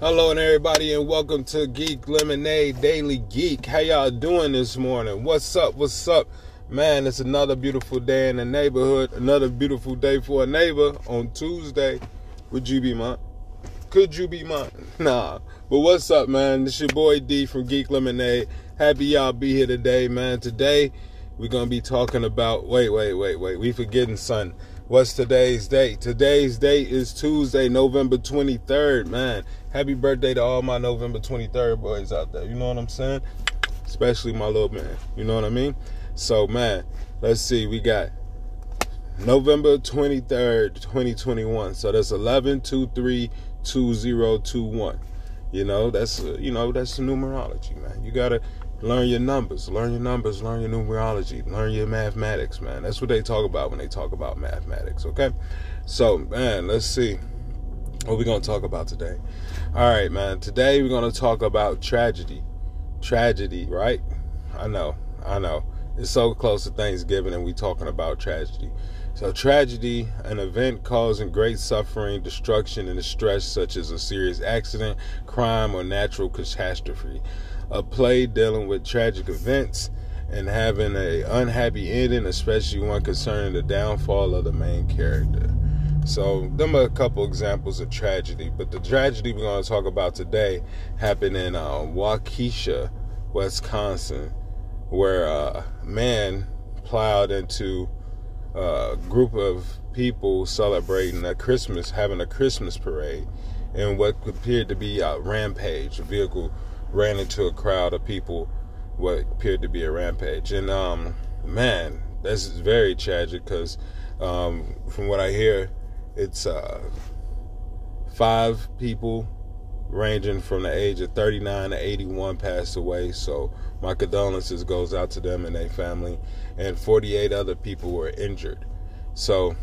Hello and everybody and welcome to Geek Lemonade Daily Geek. How y'all doing this morning? What's up? What's up? Man, it's another beautiful day in the neighborhood. Another beautiful day for a neighbor on Tuesday. Would you be mine? Could you be mine? Nah. But what's up, man? This your boy D from Geek Lemonade. Happy y'all be here today, man. Today we're gonna be talking about wait, wait, wait, wait. We forgetting son. What's today's date? Today's date is Tuesday, November 23rd, man. Happy birthday to all my November 23rd boys out there. You know what I'm saying? Especially my little man. You know what I mean? So, man, let's see. We got November 23rd, 2021. So that's 11 2 3 2021. You know, that's uh, you know, that's numerology, man. You got to Learn your numbers, learn your numbers, learn your numerology, learn your mathematics, man. That's what they talk about when they talk about mathematics, okay? So, man, let's see what we're to talk about today. All right, man. Today we're to talk about tragedy. Tragedy, right? I know, I know. It's so close to Thanksgiving and we talking about tragedy. So, tragedy, an event causing great suffering, destruction, and distress, such as a serious accident, crime, or natural catastrophe a play dealing with tragic events and having a unhappy ending, especially one concerning the downfall of the main character. So, them are a couple examples of tragedy, but the tragedy we're going to talk about today happened in uh, Waukesha, Wisconsin, where a man plowed into a group of people celebrating a Christmas, having a Christmas parade, and what appeared to be a rampage, a vehicle ran into a crowd of people, what appeared to be a rampage. And um, man, is very tragic because um, from what I hear, it's uh, five people ranging from the age of 39 to 81 passed away. So my condolences goes out to them and their family. And 48 other people were injured. So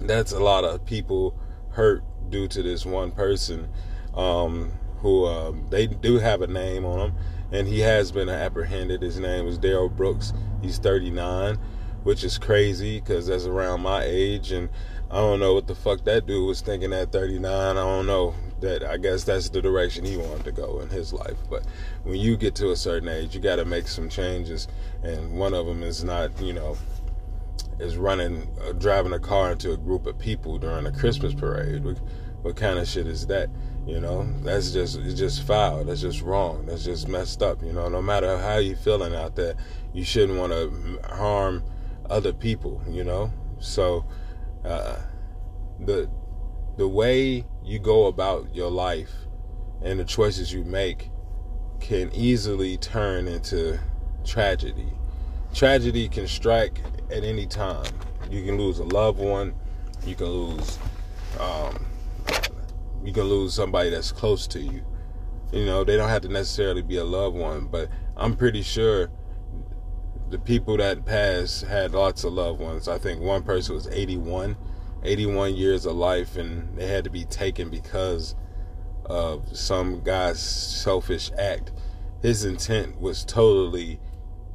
that's a lot of people hurt due to this one person. Um, who um, they do have a name on him, and he has been apprehended. His name is Darrell Brooks. He's 39, which is crazy because that's around my age, and I don't know what the fuck that dude was thinking at 39. I don't know that. I guess that's the direction he wanted to go in his life. But when you get to a certain age, you got to make some changes, and one of them is not, you know, is running, uh, driving a car into a group of people during a Christmas parade. What, what kind of shit is that? You know, that's just it's just foul. That's just wrong. That's just messed up. You know, no matter how you feeling out there, you shouldn't want to harm other people. You know, so uh, the the way you go about your life and the choices you make can easily turn into tragedy. Tragedy can strike at any time. You can lose a loved one. You can lose um, you can lose somebody that's close to you. You know, they don't have to necessarily be a loved one, but I'm pretty sure the people that passed had lots of loved ones. I think one person was 81, 81 years of life, and they had to be taken because of some guy's selfish act. His intent was totally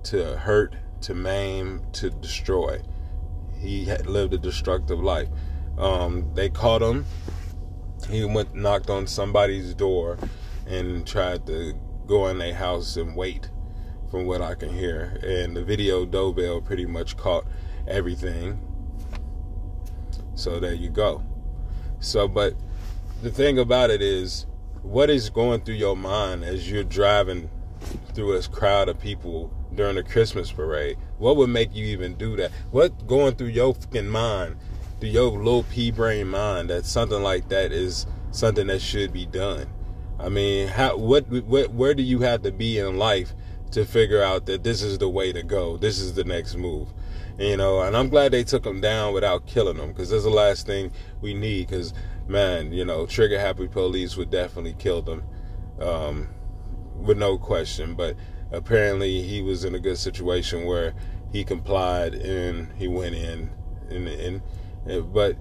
to hurt, to maim, to destroy. He had lived a destructive life. Um, they caught him he went knocked on somebody's door and tried to go in their house and wait from what I can hear. And the video doorbell pretty much caught everything. So there you go. So but the thing about it is what is going through your mind as you're driving through a crowd of people during the Christmas parade? What would make you even do that? What going through your fucking mind do your little pea brain mind that something like that is something that should be done? I mean, how what what where do you have to be in life to figure out that this is the way to go? This is the next move. You know, and I'm glad they took him down without killing him because that's the last thing we need. Because man, you know, trigger happy police would definitely kill them, um, with no question. But apparently, he was in a good situation where he complied and he went in and, and but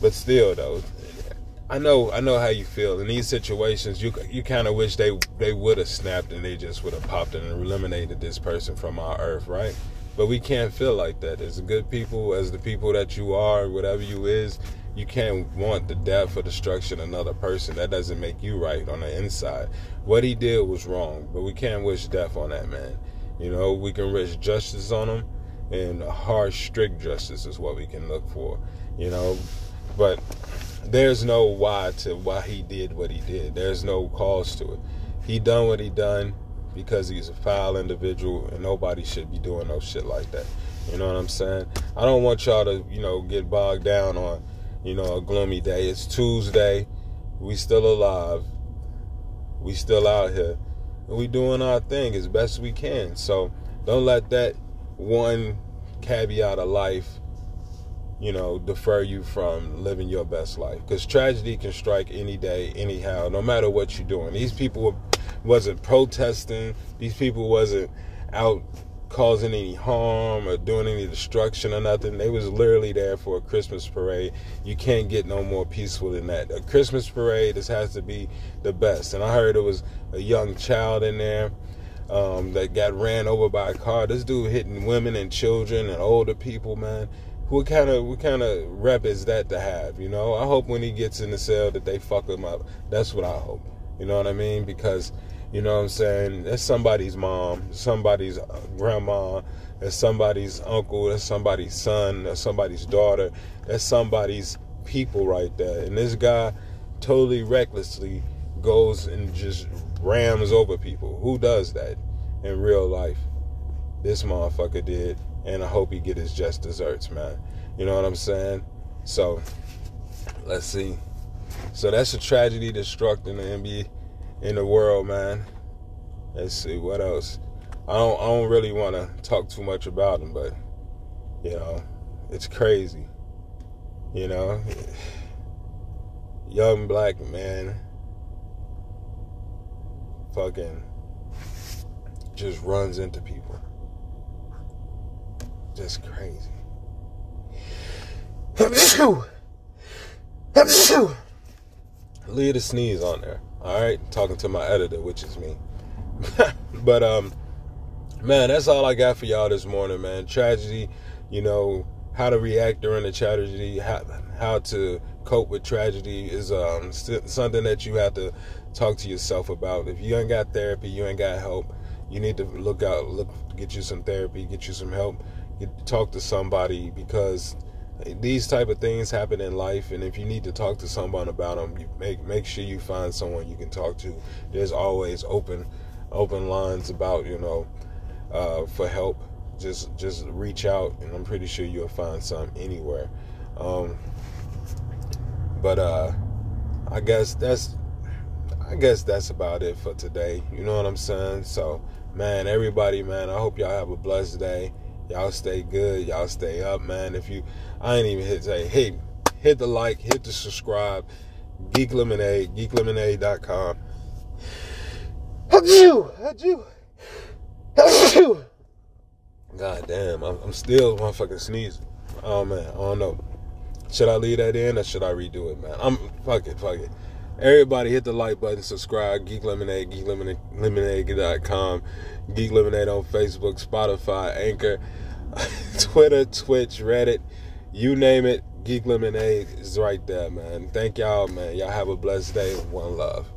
but still though, I know I know how you feel in these situations. You you kind of wish they they would have snapped and they just would have popped and eliminated this person from our earth, right? But we can't feel like that. As good people, as the people that you are, whatever you is, you can't want the death or destruction of another person. That doesn't make you right on the inside. What he did was wrong, but we can't wish death on that man. You know, we can wish justice on him, and harsh, strict justice is what we can look for. You know, but there's no why to why he did what he did. There's no cause to it. He done what he done because he's a foul individual, and nobody should be doing no shit like that. You know what I'm saying? I don't want y'all to, you know, get bogged down on, you know, a gloomy day. It's Tuesday. We still alive. We still out here. And we doing our thing as best we can. So don't let that one caveat of life, you know, defer you from living your best life. Because tragedy can strike any day, anyhow, no matter what you're doing. These people wasn't protesting. These people wasn't out causing any harm or doing any destruction or nothing. They was literally there for a Christmas parade. You can't get no more peaceful than that. A Christmas parade, this has to be the best. And I heard it was a young child in there um, that got ran over by a car. This dude hitting women and children and older people, man. What kind of what kind of rep is that to have? You know, I hope when he gets in the cell that they fuck him up. That's what I hope. You know what I mean? Because you know what I'm saying? That's somebody's mom, somebody's uh, grandma, that's somebody's uncle, that's somebody's son, that's somebody's daughter, that's somebody's people right there. And this guy totally recklessly goes and just rams over people. Who does that in real life? This motherfucker did, and I hope he get his just desserts, man. You know what I'm saying? So let's see. So that's a tragedy in the NBA in the world, man. Let's see what else. I don't I don't really want to talk too much about him, but you know, it's crazy. You know, young black man fucking just runs into people. Just crazy. Leave the sneeze on there. All right, talking to my editor, which is me. but um, man, that's all I got for y'all this morning, man. Tragedy, you know, how to react during a tragedy, how how to cope with tragedy is um something that you have to talk to yourself about. If you ain't got therapy, you ain't got help. You need to look out, look, get you some therapy, get you some help, talk to somebody because these type of things happen in life and if you need to talk to someone about them make make sure you find someone you can talk to. There's always open open lines about you know uh, for help. Just just reach out and i'm pretty sure you'll find some anywhere. Um, but uh, i guess that's i guess that's about it for today. You know what i'm saying? So man everybody man i hope y'all have a blessed day Y'all stay good. Y'all stay up, man. If you, I ain't even hit say, hey, hit the like, hit the subscribe. Geek Lemonade, geeklemonade.com. Achoo! Achoo! Achoo! God damn, I'm, I'm still motherfucking sneezing. Oh man, I don't know. Should I leave that in or should I redo it, man? I'm fuck it, fuck it. Everybody hit the like button, subscribe, Geek Lemonade, geek geeklemonade.com, Geek Lemonade on Facebook, Spotify, Anchor, Twitter, Twitch, Reddit, you name it, Geek Lemonade is right there, man. Thank y'all, man. Y'all have a blessed day. One love.